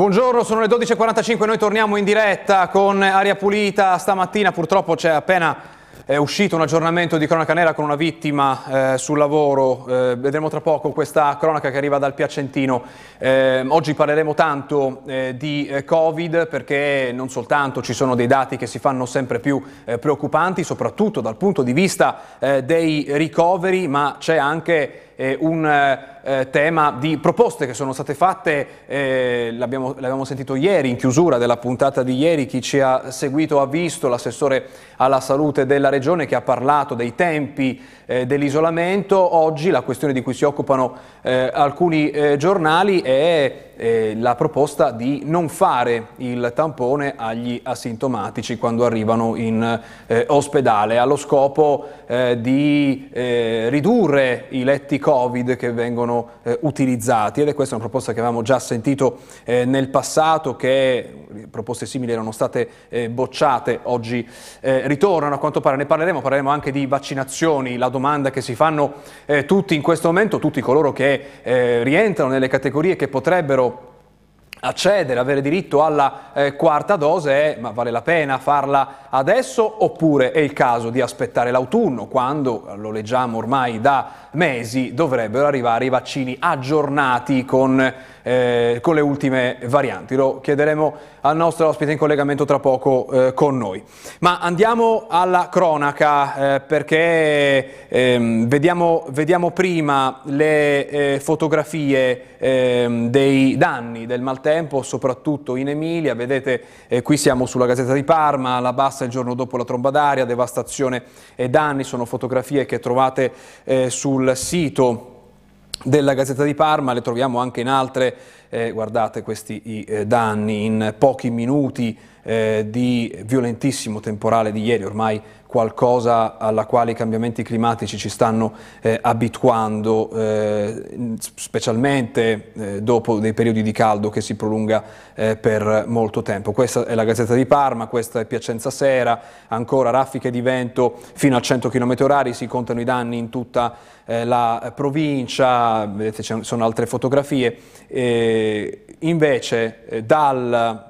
Buongiorno, sono le 12.45, noi torniamo in diretta con Aria Pulita. Stamattina purtroppo c'è appena è uscito un aggiornamento di cronaca nera con una vittima eh, sul lavoro, eh, vedremo tra poco questa cronaca che arriva dal Piacentino. Eh, oggi parleremo tanto eh, di eh, Covid perché non soltanto ci sono dei dati che si fanno sempre più eh, preoccupanti, soprattutto dal punto di vista dei ricoveri, ma c'è anche un eh, tema di proposte che sono state fatte, eh, l'abbiamo, l'abbiamo, sentito ieri in chiusura della puntata di ieri, chi ci ha seguito ha visto l'assessore alla salute della regione che ha parlato dei tempi eh, dell'isolamento, oggi la questione di cui si occupano eh, alcuni eh, giornali è eh, la proposta di non fare il tampone agli asintomatici quando arrivano in eh, ospedale, allo scopo eh, di eh, ridurre i letti Covid che vengono eh, utilizzati ed è questa una proposta che avevamo già sentito eh, nel passato che proposte simili erano state bocciate, oggi ritornano a quanto pare, ne parleremo, parleremo anche di vaccinazioni, la domanda che si fanno tutti in questo momento, tutti coloro che rientrano nelle categorie che potrebbero accedere, avere diritto alla eh, quarta dose è ma vale la pena farla adesso oppure è il caso di aspettare l'autunno quando, lo leggiamo ormai da mesi, dovrebbero arrivare i vaccini aggiornati con eh, con le ultime varianti. Lo chiederemo al nostro ospite in collegamento tra poco eh, con noi. Ma andiamo alla cronaca eh, perché ehm, vediamo, vediamo, prima le eh, fotografie ehm, dei danni del maltempo, soprattutto in Emilia. Vedete, eh, qui siamo sulla Gazzetta di Parma, la bassa il giorno dopo la tromba d'aria, devastazione e danni. Sono fotografie che trovate eh, sul sito della Gazzetta di Parma, le troviamo anche in altre, eh, guardate questi i, eh, danni, in pochi minuti eh, di violentissimo temporale di ieri, ormai qualcosa alla quale i cambiamenti climatici ci stanno eh, abituando, eh, specialmente eh, dopo dei periodi di caldo che si prolunga eh, per molto tempo. Questa è la Gazzetta di Parma, questa è Piacenza Sera, ancora raffiche di vento fino a 100 km h si contano i danni in tutta eh, la provincia, vedete ci sono altre fotografie, invece eh, dal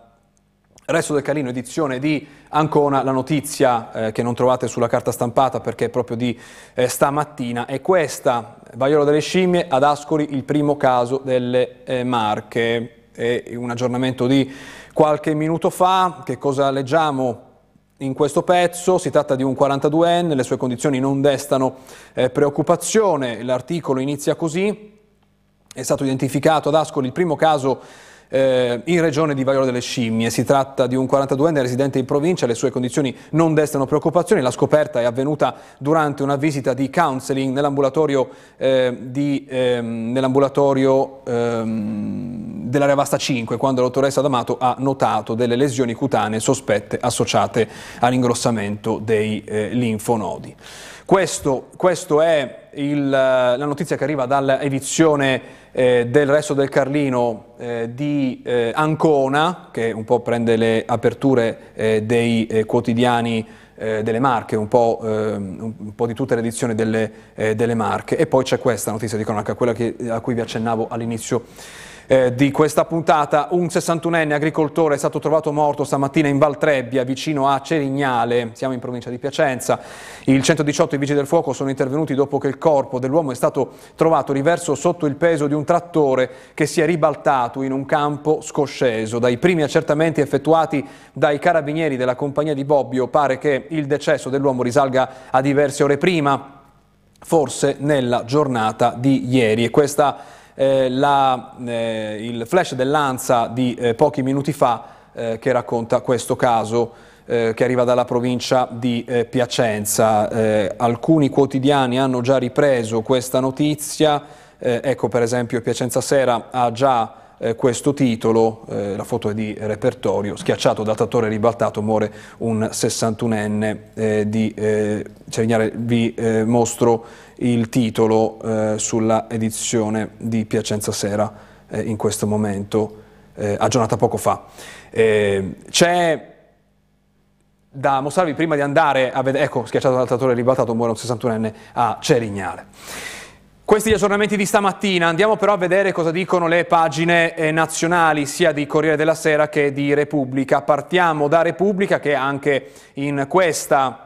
Resto del Carlino, edizione di Ancona, la notizia eh, che non trovate sulla carta stampata perché è proprio di eh, stamattina. È questa, Vaiolo delle Scimmie, ad Ascoli il primo caso delle eh, Marche, è un aggiornamento di qualche minuto fa, che cosa leggiamo? In questo pezzo? Si tratta di un 42enne, le sue condizioni non destano eh, preoccupazione, l'articolo inizia così, è stato identificato ad Ascoli il primo caso eh, in regione di Vaiolo delle Scimmie. Si tratta di un 42enne residente in provincia, le sue condizioni non destano preoccupazioni. La scoperta è avvenuta durante una visita di counseling nell'ambulatorio, eh, ehm, nell'ambulatorio ehm, dell'area Vasta 5, quando la dottoressa D'Amato ha notato delle lesioni cutanee sospette associate all'ingrossamento dei eh, linfonodi. Questo, questo è il, la notizia che arriva dall'edizione eh, del Resto del Carlino eh, di eh, Ancona, che un po' prende le aperture eh, dei eh, quotidiani eh, delle Marche, un po', un po', di tutte le edizioni delle, delle Marche. E poi c'è questa notizia di cronaca, quella che, a cui vi accennavo all'inizio eh, di questa puntata. Un 61enne agricoltore è stato trovato morto stamattina in Valtrebbia, vicino a Cerignale, siamo in provincia di Piacenza. Il 118 i vigili del fuoco sono intervenuti dopo che il corpo dell'uomo è stato trovato riverso sotto il peso di un trattore che si è ribaltato in un campo scosceso. Dai primi accertamenti effettuati dai carabinieri della compagnia di Bobbio pare che il decesso dell'uomo risalga a diverse ore prima forse nella giornata di ieri e questa la, eh, il flash dell'Anza di eh, pochi minuti fa eh, che racconta questo caso eh, che arriva dalla provincia di Piacenza. alcuni quotidiani hanno già ripreso questa notizia, ecco per esempio Piacenza Sera ha già eh, questo titolo, eh, la foto è di repertorio, schiacciato dal trattore ribaltato muore un 61enne eh, di Cerignare, vi mostro il titolo eh, sulla edizione di Piacenza Sera eh, in questo momento, eh, aggiornata poco fa. Eh, c'è da mostrarvi prima di andare a vedere, ecco, schiacciato dal trattore ribaltato, muore un 61enne a Cerignale. Questi gli aggiornamenti di stamattina, andiamo però a vedere cosa dicono le pagine eh, nazionali sia di Corriere della Sera che di Repubblica. Partiamo da Repubblica che anche in questo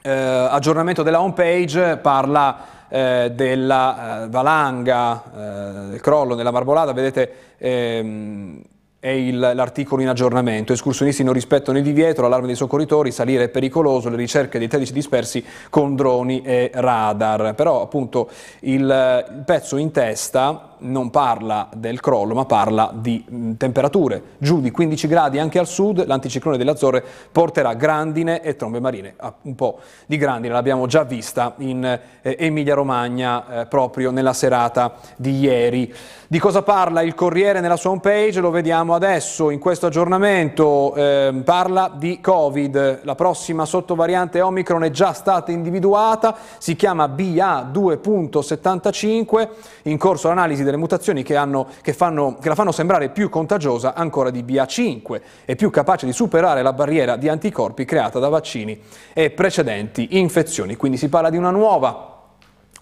eh, aggiornamento della home page parla eh, della eh, valanga, eh, del crollo nella marbolata, vedete ehm, è l'articolo in aggiornamento. Escursionisti non rispettano il divieto, l'allarme dei soccorritori, salire è pericoloso, le ricerche dei 13 dispersi con droni e radar. Però appunto il, il pezzo in testa non parla del crollo, ma parla di mh, temperature. Giù di 15 gradi anche al sud, l'anticiclone delle Azzorre porterà grandine e trombe marine. Un po' di grandine l'abbiamo già vista in eh, Emilia-Romagna eh, proprio nella serata di ieri. Di cosa parla il Corriere nella sua homepage? Lo vediamo adesso in questo aggiornamento. Eh, parla di Covid. La prossima sottovariante Omicron è già stata individuata, si chiama BA2.75, in corso l'analisi delle mutazioni che, hanno, che, fanno, che la fanno sembrare più contagiosa ancora di BA5 e più capace di superare la barriera di anticorpi creata da vaccini e precedenti infezioni. Quindi si parla di una nuova,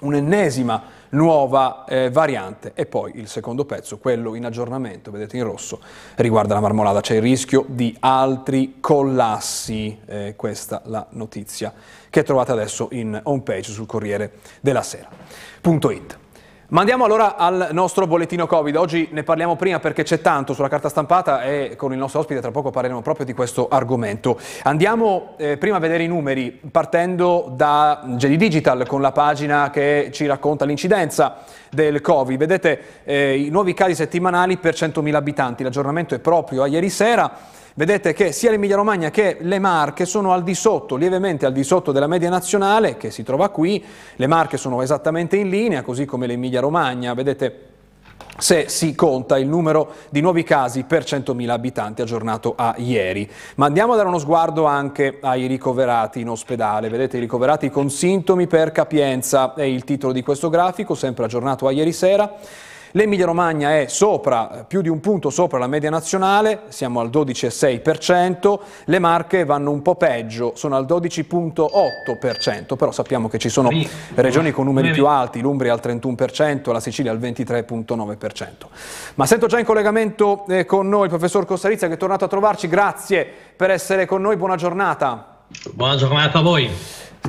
un'ennesima nuova eh, variante. E poi il secondo pezzo, quello in aggiornamento, vedete in rosso, riguarda la marmolada, c'è il rischio di altri collassi, eh, questa la notizia che trovate adesso in home page sul Corriere della Sera. Ma andiamo allora al nostro bollettino Covid. Oggi ne parliamo prima perché c'è tanto sulla carta stampata e con il nostro ospite tra poco parleremo proprio di questo argomento. Andiamo eh, prima a vedere i numeri partendo da JD Digital con la pagina che ci racconta l'incidenza del Covid. Vedete eh, i nuovi casi settimanali per 100.000 abitanti. L'aggiornamento è proprio a ieri sera vedete che sia l'Emilia Romagna che le Marche sono al di sotto, lievemente al di sotto della media nazionale che si trova qui, le Marche sono esattamente in linea, così come l'Emilia Romagna, vedete se si conta il numero di nuovi casi per 100.000 abitanti aggiornato a ieri. Ma andiamo a dare uno sguardo anche ai ricoverati in ospedale. Vedete i ricoverati con sintomi per capienza è il titolo di questo grafico, sempre aggiornato a ieri sera. L'Emilia Romagna è sopra, più di un punto sopra la media nazionale, siamo al 12,6%, le Marche vanno un po' peggio, sono al 12,8%, però sappiamo che ci sono regioni con numeri più alti, l'Umbria al 31%, la Sicilia al 23,9%. Ma sento già in collegamento eh, con noi il professor Costarizza che è tornato a trovarci, grazie per essere con noi, buona giornata. Buona giornata a voi.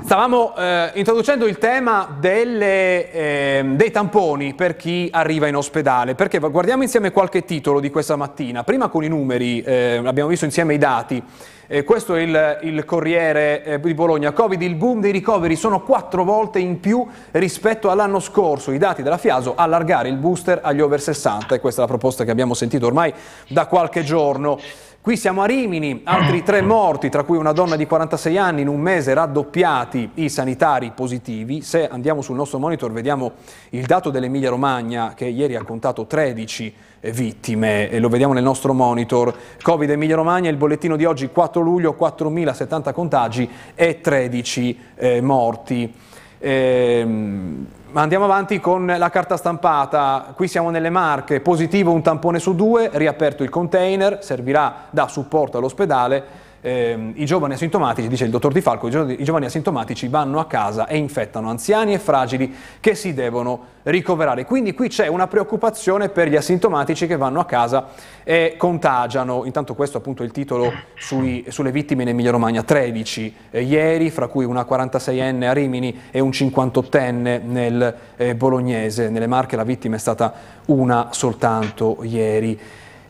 Stavamo eh, introducendo il tema delle, eh, dei tamponi per chi arriva in ospedale, perché guardiamo insieme qualche titolo di questa mattina. Prima con i numeri, eh, abbiamo visto insieme i dati. Eh, questo è il, il Corriere eh, di Bologna. Covid, il boom dei ricoveri sono quattro volte in più rispetto all'anno scorso. I dati della Fiaso, allargare il booster agli over 60. E questa è la proposta che abbiamo sentito ormai da qualche giorno. Qui siamo a Rimini, altri tre morti, tra cui una donna di 46 anni, in un mese raddoppiati i sanitari positivi. Se andiamo sul nostro monitor vediamo il dato dell'Emilia Romagna che ieri ha contato 13 eh, vittime, e lo vediamo nel nostro monitor. Covid Emilia Romagna, il bollettino di oggi 4 luglio, 4.070 contagi e 13 eh, morti. Ehm, andiamo avanti con la carta stampata, qui siamo nelle marche, positivo un tampone su due, riaperto il container, servirà da supporto all'ospedale eh, i giovani asintomatici, dice il dottor Di Falco, i giovani asintomatici vanno a casa e infettano anziani e fragili che si devono ricoverare. Quindi qui c'è una preoccupazione per gli asintomatici che vanno a casa e contagiano. Intanto questo appunto è il titolo sui, sulle vittime in Emilia Romagna, 13 eh, ieri, fra cui una 46enne a Rimini e un 58enne nel eh, Bolognese. Nelle Marche la vittima è stata una soltanto ieri.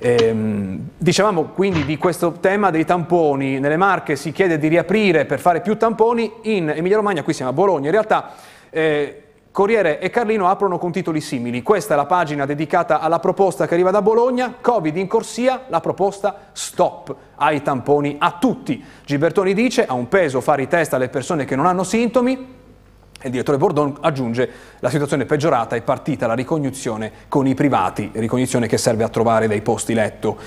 Ehm, dicevamo quindi di questo tema dei tamponi, nelle Marche si chiede di riaprire per fare più tamponi, in Emilia Romagna, qui siamo a Bologna, in realtà eh, Corriere e Carlino aprono con titoli simili. Questa è la pagina dedicata alla proposta che arriva da Bologna, Covid in corsia, la proposta stop ai tamponi a tutti. Gibertoni dice ha un peso fare i test alle persone che non hanno sintomi, il direttore Bordon aggiunge la situazione è peggiorata, è partita la ricognizione con i privati, ricognizione che serve a trovare dei posti letto.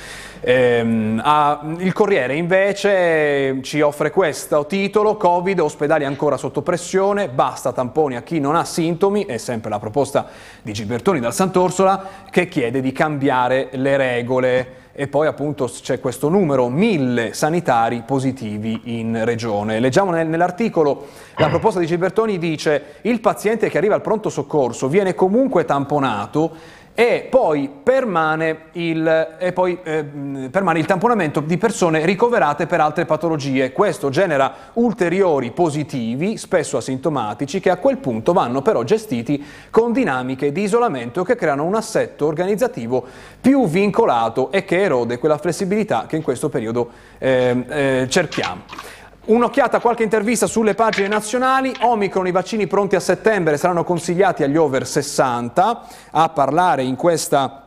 Ehm, a, il Corriere invece ci offre questo titolo, Covid, ospedali ancora sotto pressione, basta tamponi a chi non ha sintomi, è sempre la proposta di Gibertoni dal Sant'Orsola che chiede di cambiare le regole. E poi appunto c'è questo numero, mille sanitari positivi in regione. Leggiamo nell'articolo, la proposta di Gibertoni dice il paziente che arriva al pronto soccorso viene comunque tamponato e poi permane il, poi, eh, permane il tamponamento di persone ricoverate per altre patologie. Questo genera ulteriori positivi, spesso asintomatici, che a quel punto vanno però gestiti con dinamiche di isolamento che creano un assetto organizzativo più vincolato e che erode quella flessibilità che in questo periodo eh, eh, cerchiamo. Un'occhiata a qualche intervista sulle pagine nazionali. Omicron, i vaccini pronti a settembre saranno consigliati agli over 60. A parlare in questa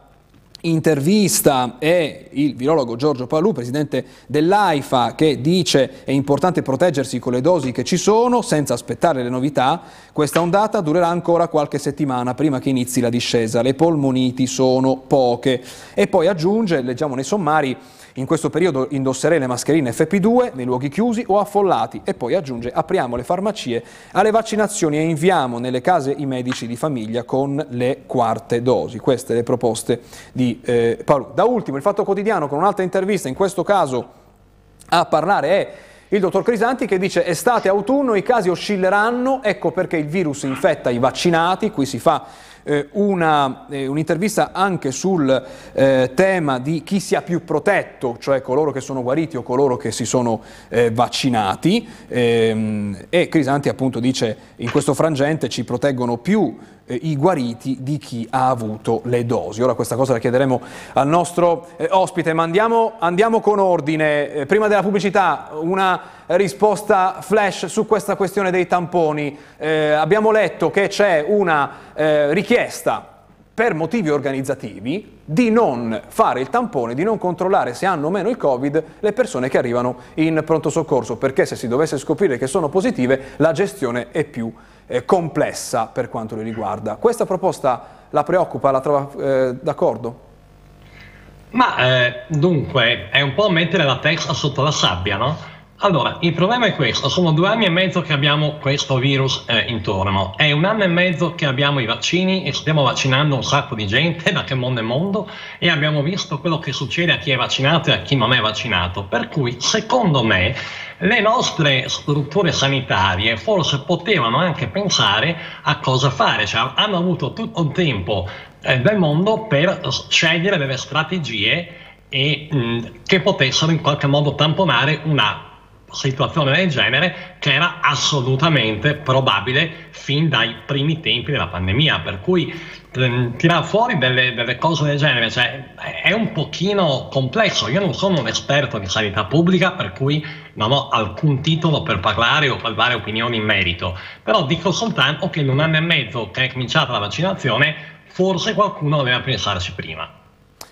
intervista è il virologo Giorgio Palù, presidente dell'AIFA, che dice è importante proteggersi con le dosi che ci sono senza aspettare le novità. Questa ondata durerà ancora qualche settimana prima che inizi la discesa. Le polmoniti sono poche. E poi aggiunge, leggiamo nei sommari, in questo periodo indosserei le mascherine FP2 nei luoghi chiusi o affollati e poi aggiunge apriamo le farmacie alle vaccinazioni e inviamo nelle case i medici di famiglia con le quarte dosi. Queste le proposte di eh, Paolo. Da ultimo il Fatto Quotidiano con un'altra intervista, in questo caso a parlare è il dottor Crisanti che dice estate-autunno i casi oscilleranno, ecco perché il virus infetta i vaccinati, qui si fa una, eh, un'intervista anche sul eh, tema di chi sia più protetto, cioè coloro che sono guariti o coloro che si sono eh, vaccinati. Ehm, e Crisanti appunto dice in questo frangente ci proteggono più eh, i guariti di chi ha avuto le dosi. Ora questa cosa la chiederemo al nostro eh, ospite, ma andiamo, andiamo con ordine. Eh, prima della pubblicità una risposta flash su questa questione dei tamponi. Eh, abbiamo letto che c'è una eh, richiesta per motivi organizzativi di non fare il tampone, di non controllare se hanno o meno il Covid le persone che arrivano in pronto soccorso, perché se si dovesse scoprire che sono positive la gestione è più eh, complessa per quanto li riguarda. Questa proposta la preoccupa, la trova eh, d'accordo? Ma eh, dunque è un po' mettere la testa sotto la sabbia, no? Allora, il problema è questo, sono due anni e mezzo che abbiamo questo virus eh, intorno, è un anno e mezzo che abbiamo i vaccini e stiamo vaccinando un sacco di gente da che mondo è mondo e abbiamo visto quello che succede a chi è vaccinato e a chi non è vaccinato, per cui secondo me le nostre strutture sanitarie forse potevano anche pensare a cosa fare, cioè hanno avuto tutto il tempo eh, del mondo per scegliere delle strategie e, mh, che potessero in qualche modo tamponare una situazione del genere che era assolutamente probabile fin dai primi tempi della pandemia, per cui ehm, tirare fuori delle, delle, cose del genere cioè, è un pochino complesso. Io non sono un esperto di sanità pubblica, per cui non ho alcun titolo per parlare o per dare opinioni in merito, però dico soltanto che in un anno e mezzo che è cominciata la vaccinazione, forse qualcuno doveva pensarci prima.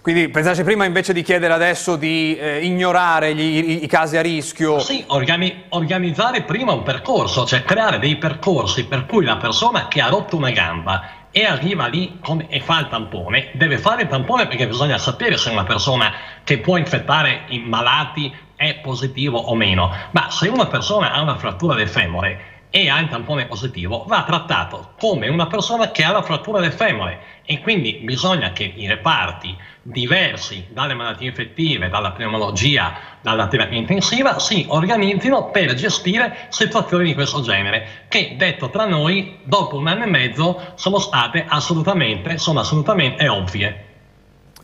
Quindi pensarci prima invece di chiedere adesso di eh, ignorare gli, i, i, casi a rischio. Sì, organi organizzare prima un percorso, cioè creare dei percorsi per cui la persona che ha rotto una gamba e arriva lì con, e fa il tampone, deve fare il tampone perché bisogna sapere se una persona che può infettare i malati è positivo o meno. Ma se una persona ha una frattura del femore e ha il tampone positivo, va trattato come una persona che ha la frattura del femore e quindi bisogna che i reparti diversi dalle malattie infettive, dalla pneumologia, dalla terapia intensiva, si organizzino per gestire situazioni di questo genere, che detto tra noi, dopo un anno e mezzo sono state assolutamente, sono assolutamente ovvie.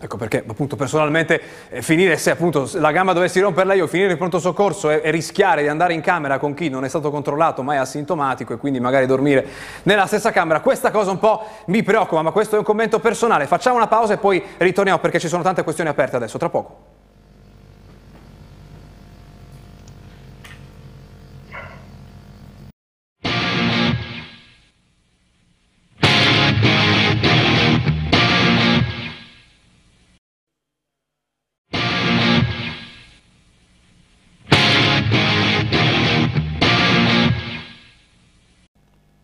Ecco perché appunto personalmente eh, finire se appunto la gamba dovessi romperla io, finire in pronto soccorso e, e, rischiare di andare in camera con chi non è stato controllato ma è asintomatico e quindi magari dormire nella stessa camera, questa cosa un po' mi preoccupa, ma questo è un commento personale. Facciamo una pausa e poi ritorniamo perché ci sono tante questioni aperte adesso, tra poco.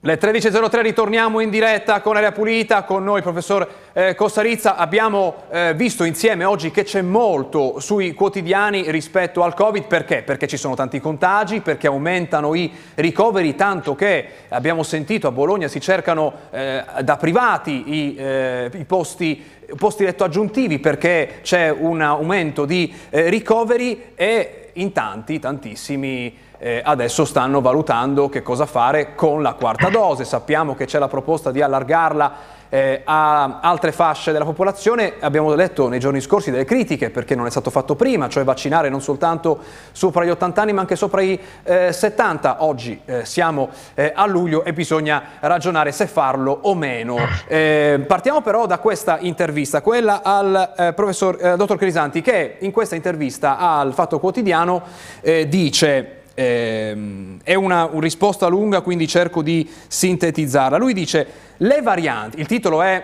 Le 13.03 ritorniamo in diretta con Aria Pulita, con noi professor eh, Costarizza. Abbiamo eh, visto insieme oggi che c'è molto sui quotidiani rispetto al Covid, perché? Perché ci sono tanti contagi, perché aumentano i ricoveri, tanto che abbiamo sentito a Bologna si cercano eh, da privati i, eh, i posti, posti letto aggiuntivi perché c'è un aumento di eh, ricoveri e in tanti, tantissimi eh, adesso stanno valutando che cosa fare con la quarta dose. Sappiamo che c'è la proposta di allargarla eh, a altre fasce della popolazione. Abbiamo letto nei giorni scorsi delle critiche perché non è stato fatto prima, cioè vaccinare non soltanto sopra gli 80 anni ma anche sopra i eh, 70. Oggi eh, siamo eh, a luglio e bisogna ragionare se farlo o meno. Eh, partiamo però da questa intervista, quella al eh, professor dottor Crisanti che in questa intervista al Fatto Quotidiano dice è una, una risposta lunga, quindi cerco di sintetizzarla. Lui dice, le varianti, il titolo è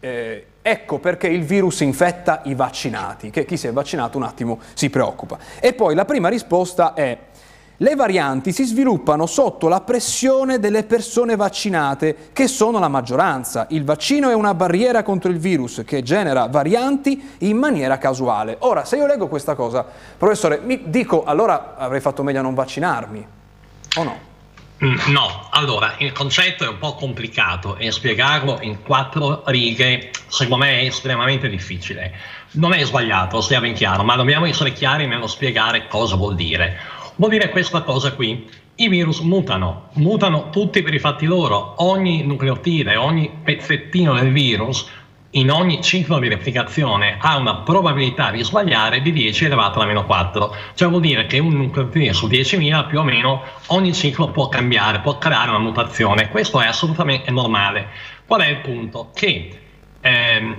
eh, Ecco perché il virus infetta i vaccinati, che chi si è vaccinato un attimo si preoccupa. E poi la prima risposta è le varianti si sviluppano sotto la pressione delle persone vaccinate, che sono la maggioranza. Il vaccino è una barriera contro il virus che genera varianti in maniera casuale. Ora, se io leggo questa cosa, professore, mi dico allora avrei fatto meglio a non vaccinarmi, o no? Mm, no, allora il concetto è un po' complicato e spiegarlo in quattro righe secondo me è estremamente difficile. Non è sbagliato, sia ben chiaro, ma dobbiamo essere chiari nello spiegare cosa vuol dire. Vuol dire questa cosa qui. I virus mutano, mutano tutti per i fatti loro. Ogni nucleotide, ogni pezzettino del virus in ogni ciclo di replicazione ha una probabilità di sbagliare di 10 elevato alla meno 4. Cioè vuol dire che un nucleotide su 10.000 più o meno ogni ciclo può cambiare, può creare una mutazione. Questo è assolutamente normale. Qual è il punto? Che ehm,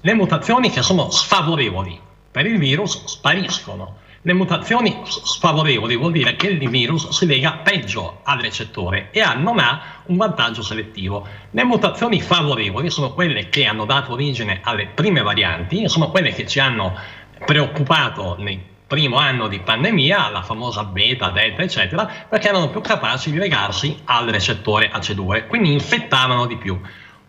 le mutazioni che sono sfavorevoli per il virus spariscono le mutazioni sfavorevoli vuol dire che il virus si lega peggio al recettore e ha, non ha un vantaggio selettivo. Le mutazioni favorevoli sono quelle che hanno dato origine alle prime varianti sono quelle che ci hanno preoccupato nel primo anno di pandemia, la famosa beta, delta, eccetera, perché erano più capaci di legarsi al recettore AC2, quindi infettavano di più.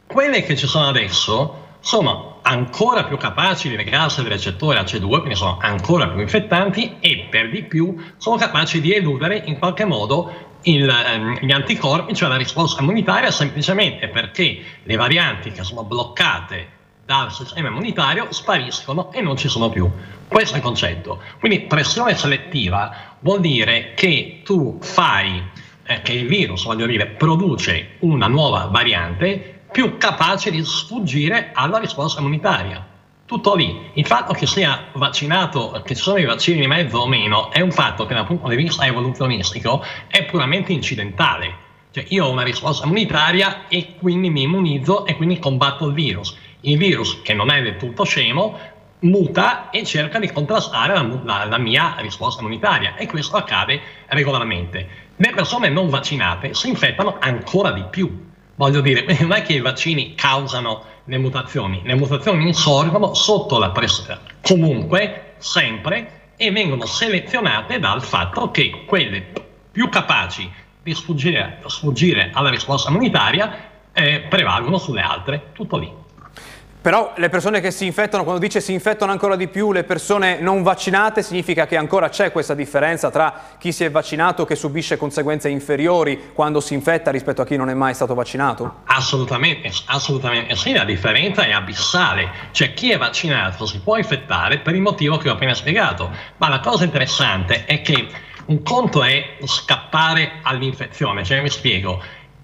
Quelle che ci sono adesso sono ancora più capaci di legarsi al recettore AC2, quindi sono ancora più infettanti e per di più sono capaci di eludere in qualche modo il, ehm, gli anticorpi, cioè la risposta immunitaria, semplicemente perché le varianti che sono bloccate dal sistema immunitario spariscono e non ci sono più. Questo è il concetto. Quindi pressione selettiva vuol dire che tu fai, eh, che il virus, voglio dire, produce una nuova variante più capace di sfuggire alla risposta immunitaria. Tutto lì. Il fatto che sia vaccinato, che ci sono i vaccini di mezzo o meno, è un fatto che dal punto di vista evoluzionistico è puramente incidentale. Cioè io ho una risposta immunitaria e quindi mi immunizzo e quindi combatto il virus. Il virus, che non è del tutto scemo, muta e cerca di contrastare la, la, la, mia risposta immunitaria e questo accade regolarmente. Le persone non vaccinate si infettano ancora di più Voglio dire, non è che i vaccini causano le mutazioni, le mutazioni insorgono sotto la pressione, comunque, sempre, e vengono selezionate dal fatto che quelle più capaci di sfuggire, sfuggire alla risposta immunitaria eh, prevalgono sulle altre, tutto lì. Però le persone che si infettano, quando dice si infettano ancora di più, le persone non vaccinate, significa che ancora c'è questa differenza tra chi si è vaccinato che subisce conseguenze inferiori quando si infetta rispetto a chi non è mai stato vaccinato? Assolutamente, assolutamente sì, la differenza è abissale. Cioè chi è vaccinato si può infettare per il motivo che ho appena spiegato, ma la cosa interessante è che un conto è scappare all'infezione, cioè mi spiego,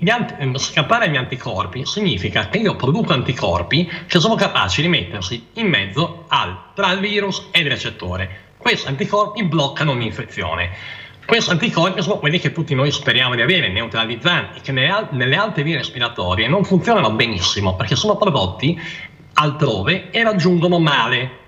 anti- ehm, scappare agli anticorpi significa che io produco anticorpi che sono capaci di mettersi in mezzo al, tra il virus e il recettore. Questi anticorpi bloccano un'infezione. Questi anticorpi sono quelli che tutti noi speriamo di avere, neutralizzanti, che nelle, nelle altre vie respiratorie non funzionano benissimo perché sono prodotti altrove e raggiungono male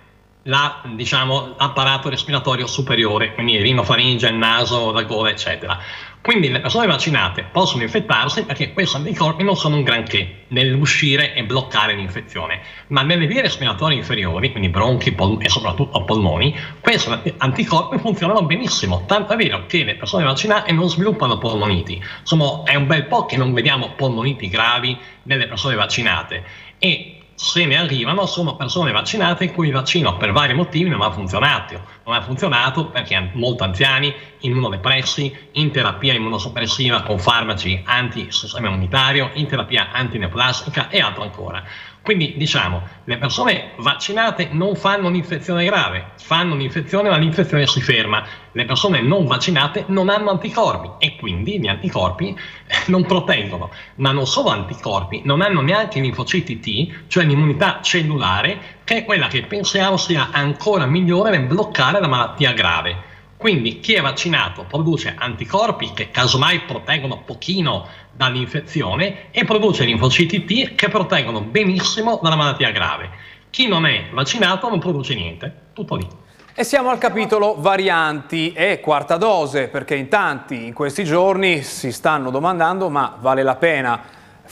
la, diciamo, l'apparato respiratorio superiore, quindi rinofaringe, il naso, la gola, eccetera. Quindi le persone vaccinate possono infettarsi perché questi anticorpi non sono un granché nell'uscire e bloccare l'infezione, ma nelle vie respiratorie inferiori, quindi bronchi pol- e soprattutto polmoni, questi anticorpi funzionano benissimo, tanto è vero che le persone vaccinate non sviluppano polmoniti. Insomma, è un bel po' che non vediamo polmoniti gravi nelle persone vaccinate e se ne arrivano sono persone vaccinate in cui il vaccino per vari motivi non ha funzionato. Non ha funzionato perché molto anziani, immunodepressi, in terapia immunosoppressiva con farmaci anti-sistema immunitario, in terapia antineoplastica e altro ancora. Quindi diciamo, le persone vaccinate non fanno un'infezione grave, fanno un'infezione ma l'infezione si ferma. Le persone non vaccinate non hanno anticorpi e quindi gli anticorpi eh, non proteggono. Ma non solo anticorpi, non hanno neanche i linfociti T, cioè l'immunità cellulare, che è quella che pensiamo sia ancora migliore nel bloccare la malattia grave. Quindi chi è vaccinato produce anticorpi che casomai proteggono pochino dall'infezione e produce linfociti T che proteggono benissimo dalla malattia grave. Chi non è vaccinato non produce niente, tutto lì. E siamo al capitolo varianti e quarta dose, perché in tanti in questi giorni si stanno domandando ma vale la pena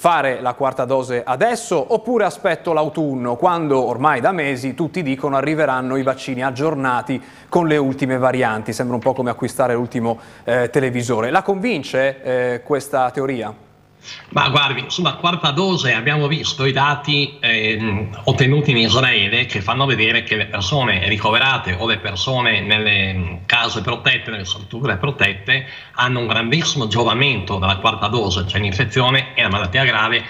fare la quarta dose adesso oppure aspetto l'autunno, quando ormai da mesi tutti dicono arriveranno i vaccini aggiornati con le ultime varianti. Sembra un po' come acquistare l'ultimo eh, televisore. La convince eh, questa teoria? Ma guardi, sulla quarta dose abbiamo visto i dati eh, ottenuti in Israele che fanno vedere che le persone ricoverate o le persone nelle case protette, nelle strutture protette, hanno un grandissimo giovamento dalla quarta dose, cioè l'infezione e la malattia grave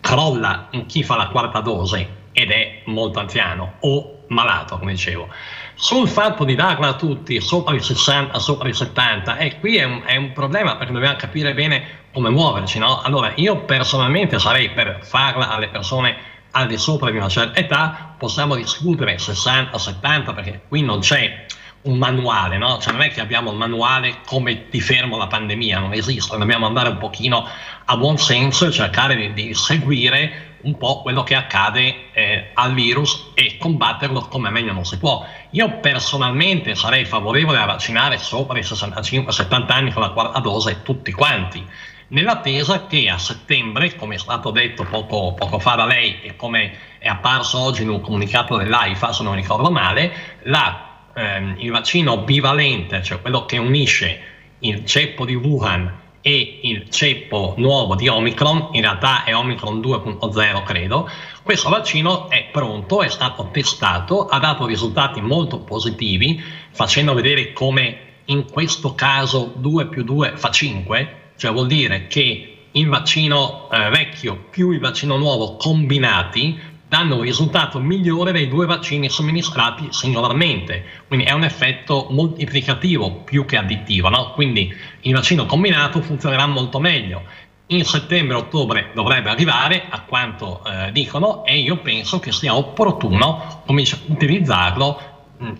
crolla in chi fa la quarta dose ed è molto anziano o malato, come dicevo. Sul fatto di darla a tutti sopra i 60, sopra i 70, e qui è un, è un problema perché dobbiamo capire bene come muoverci, no? Allora, io personalmente sarei per farla alle persone al di sopra di una certa età, possiamo discutere 60, 70, perché qui non c'è un manuale, no? Cioè non è che abbiamo il manuale come ti fermo la pandemia, non esiste, dobbiamo andare un pochino a buon senso e cercare di, di seguire un po' quello che accade eh, al virus e combatterlo come meglio non si può. Io personalmente sarei favorevole a vaccinare sopra i 65-70 anni con la quarta dose tutti quanti, nell'attesa che a settembre, come è stato detto poco, poco fa da lei e come è apparso oggi in un comunicato dell'AIFA, se non ricordo male, la, ehm, il vaccino bivalente, cioè quello che unisce il ceppo di Wuhan e il ceppo nuovo di Omicron, in realtà è Omicron 2.0 credo, questo vaccino è pronto, è stato testato, ha dato risultati molto positivi, facendo vedere come in questo caso 2 più 2 fa 5, cioè vuol dire che il vaccino eh, vecchio più il vaccino nuovo combinati danno un risultato migliore dei due vaccini somministrati singolarmente. Quindi è un effetto moltiplicativo più che additivo. No? Quindi il vaccino combinato funzionerà molto meglio. In settembre-ottobre dovrebbe arrivare, a quanto eh, dicono, e io penso che sia opportuno utilizzarlo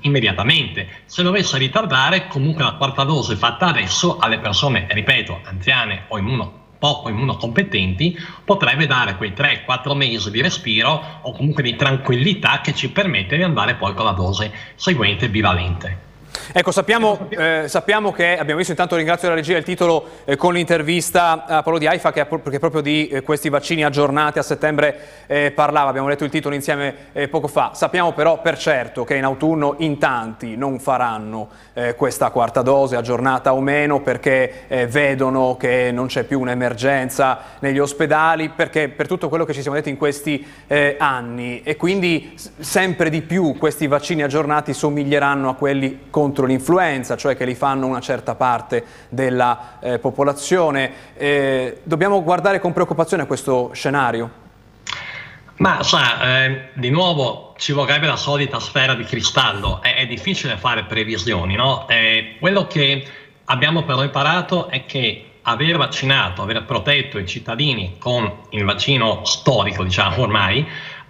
immediatamente. Se dovesse ritardare, comunque la quarta dose fatta adesso alle persone, ripeto, anziane o immuno, poco immunocompetenti, potrebbe dare quei 3-4 mesi di respiro o comunque di tranquillità che ci permette di andare poi con la dose seguente bivalente. Ecco, sappiamo, eh, sappiamo, che, abbiamo visto intanto ringrazio la regia il titolo eh, con l'intervista a Paolo di AIFA che, che proprio di eh, questi vaccini aggiornati a settembre eh, parlava, abbiamo letto il titolo insieme eh, poco fa. Sappiamo però per certo che in autunno in tanti non faranno eh, questa quarta dose aggiornata o meno perché vedono che non c'è più un'emergenza negli ospedali, perché per tutto quello che ci siamo detti in questi anni e quindi sempre di più questi vaccini aggiornati somiglieranno a quelli con contro l'influenza, cioè che li fanno una certa parte della eh, popolazione. Eh, dobbiamo guardare con preoccupazione a questo scenario? Ma sa, eh, di nuovo ci vorrebbe la solita sfera di cristallo, è, è difficile fare previsioni, no? Eh, quello che abbiamo però imparato è che aver vaccinato, aver protetto i cittadini con il vaccino storico, diciamo ormai,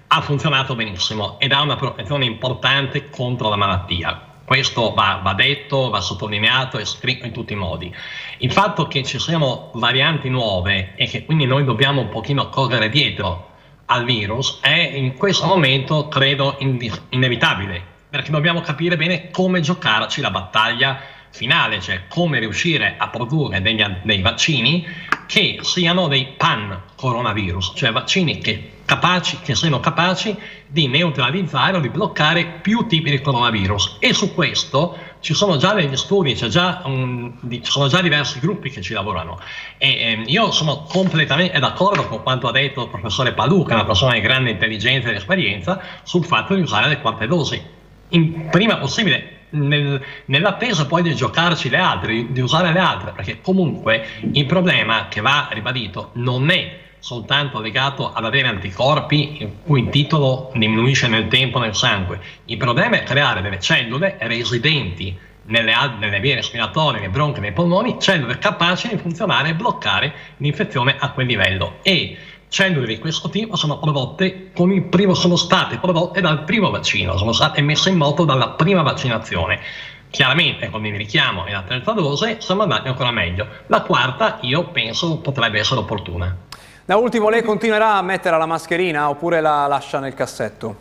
ha funzionato benissimo ed ha una protezione importante contro la malattia. Questo va, va, detto, va sottolineato e scritto in tutti i modi. Il fatto che ci siano varianti nuove e che quindi noi dobbiamo un pochino correre dietro al virus è in questo momento, credo, in, inevitabile. perché dobbiamo capire bene come giocarci la battaglia finale, cioè come riuscire a produrre degli, dei vaccini che siano dei pan coronavirus, cioè vaccini che, capaci, che siano capaci di neutralizzare o di bloccare più tipi di coronavirus. E su questo ci sono già degli studi, già un, ci sono già diversi gruppi che ci lavorano. E eh, io sono completamente d'accordo con quanto ha detto il professore Paluca, una persona di grande intelligenza ed esperienza, sul fatto di usare le quante dosi. In prima possibile nel, nell'attesa poi di giocarci le altre, di, usare le altre, perché comunque il problema che va ribadito non è soltanto legato ad avere anticorpi il cui titolo diminuisce nel tempo nel sangue. Il problema è creare delle cellule residenti nelle, nelle vie respiratorie, nei bronchi, nei polmoni, cellule capaci di funzionare e bloccare l'infezione a quel livello. E cellule di questo tipo sono prodotte con il primo, sono state prodotte dal primo vaccino, sono state messe in moto dalla prima vaccinazione. Chiaramente con il richiamo e la terza dose siamo andati ancora meglio. La quarta io penso potrebbe essere opportuna. Da ultimo lei continuerà a mettere la mascherina oppure la lascia nel cassetto?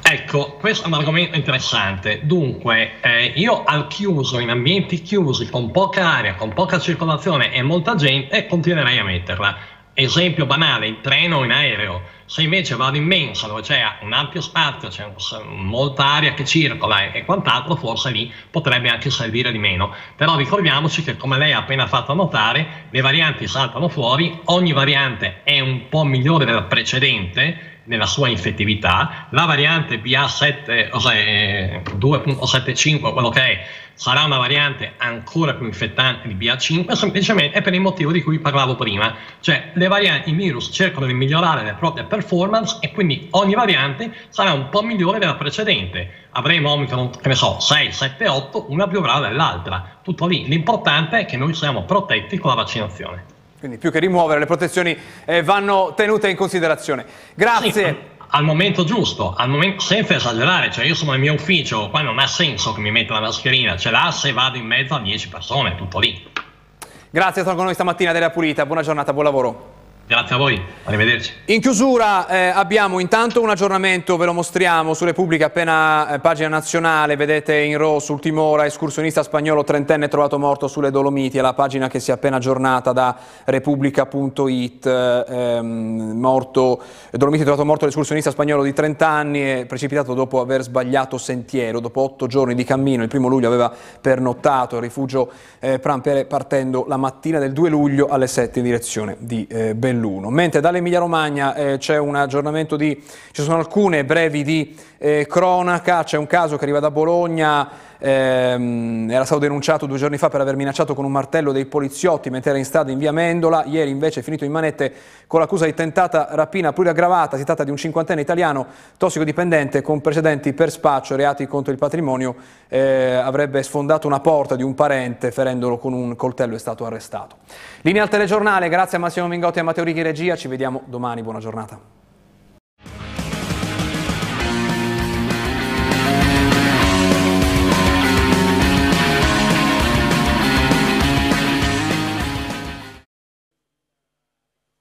Ecco, questo è un argomento interessante. Dunque, eh, io al chiuso, in ambienti chiusi, con poca aria, con poca circolazione e molta gente, continuerei a metterla esempio banale, in treno o in aereo, se invece vado in mensa dove c'è un ampio spazio, c'è molta aria che circola e, quant'altro, forse lì potrebbe anche servire di meno. Però ricordiamoci che, come lei ha appena fatto notare, le varianti saltano fuori, ogni variante è un po' migliore della precedente nella sua infettività, la variante BA7, cioè 2.75, quello che è, sarà una variante ancora più infettante di BA5 semplicemente è per il motivo di cui parlavo prima, cioè le varianti, i virus cercano di migliorare le proprie performance e quindi ogni variante sarà un po' migliore della precedente. Avremo Omicron, che ne so, 6, 7, 8, una più brava dell'altra. Tutto lì. L'importante è che noi siamo protetti con la vaccinazione. Quindi più che rimuovere, le protezioni eh, vanno tenute in considerazione. Grazie. Sì al momento giusto, al momento, senza esagerare, cioè io sono nel mio ufficio, qua non ha senso che mi metta la mascherina, ce l'ha se vado in mezzo a 10 persone, tutto lì. Grazie, sono con noi stamattina della Pulita, buona giornata, buon lavoro. Grazie a voi, arrivederci. In chiusura eh, abbiamo intanto un aggiornamento, ve lo mostriamo su Repubblica, appena eh, pagina nazionale, vedete in rosso, ultima ora, escursionista spagnolo trentenne trovato morto sulle Dolomiti, è la pagina che si è appena aggiornata da Repubblica.it, eh, ehm, morto, Dolomiti trovato morto l'escursionista spagnolo di 30 anni, precipitato dopo aver sbagliato sentiero, dopo otto giorni di cammino, il primo luglio aveva pernottato al rifugio eh, Prampere partendo la mattina del 2 luglio alle 7 in direzione di eh, Belluno dell'1. Mentre dall'Emilia Romagna eh, c'è un aggiornamento di, ci sono alcune brevi di eh, cronaca, c'è un caso che arriva da Bologna, ehm, era stato denunciato due giorni fa per aver minacciato con un martello dei poliziotti mentre era in strada in via Mendola, ieri invece è finito in manette con l'accusa di tentata rapina pluriaggravata, si tratta di un cinquantenne italiano tossicodipendente con precedenti per spaccio, reati contro il patrimonio, eh, avrebbe sfondato una porta di un parente ferendolo con un coltello è stato arrestato. Linea al telegiornale, grazie a Massimo Mingotti e a Matteo Righi Regia, ci vediamo domani, buona giornata.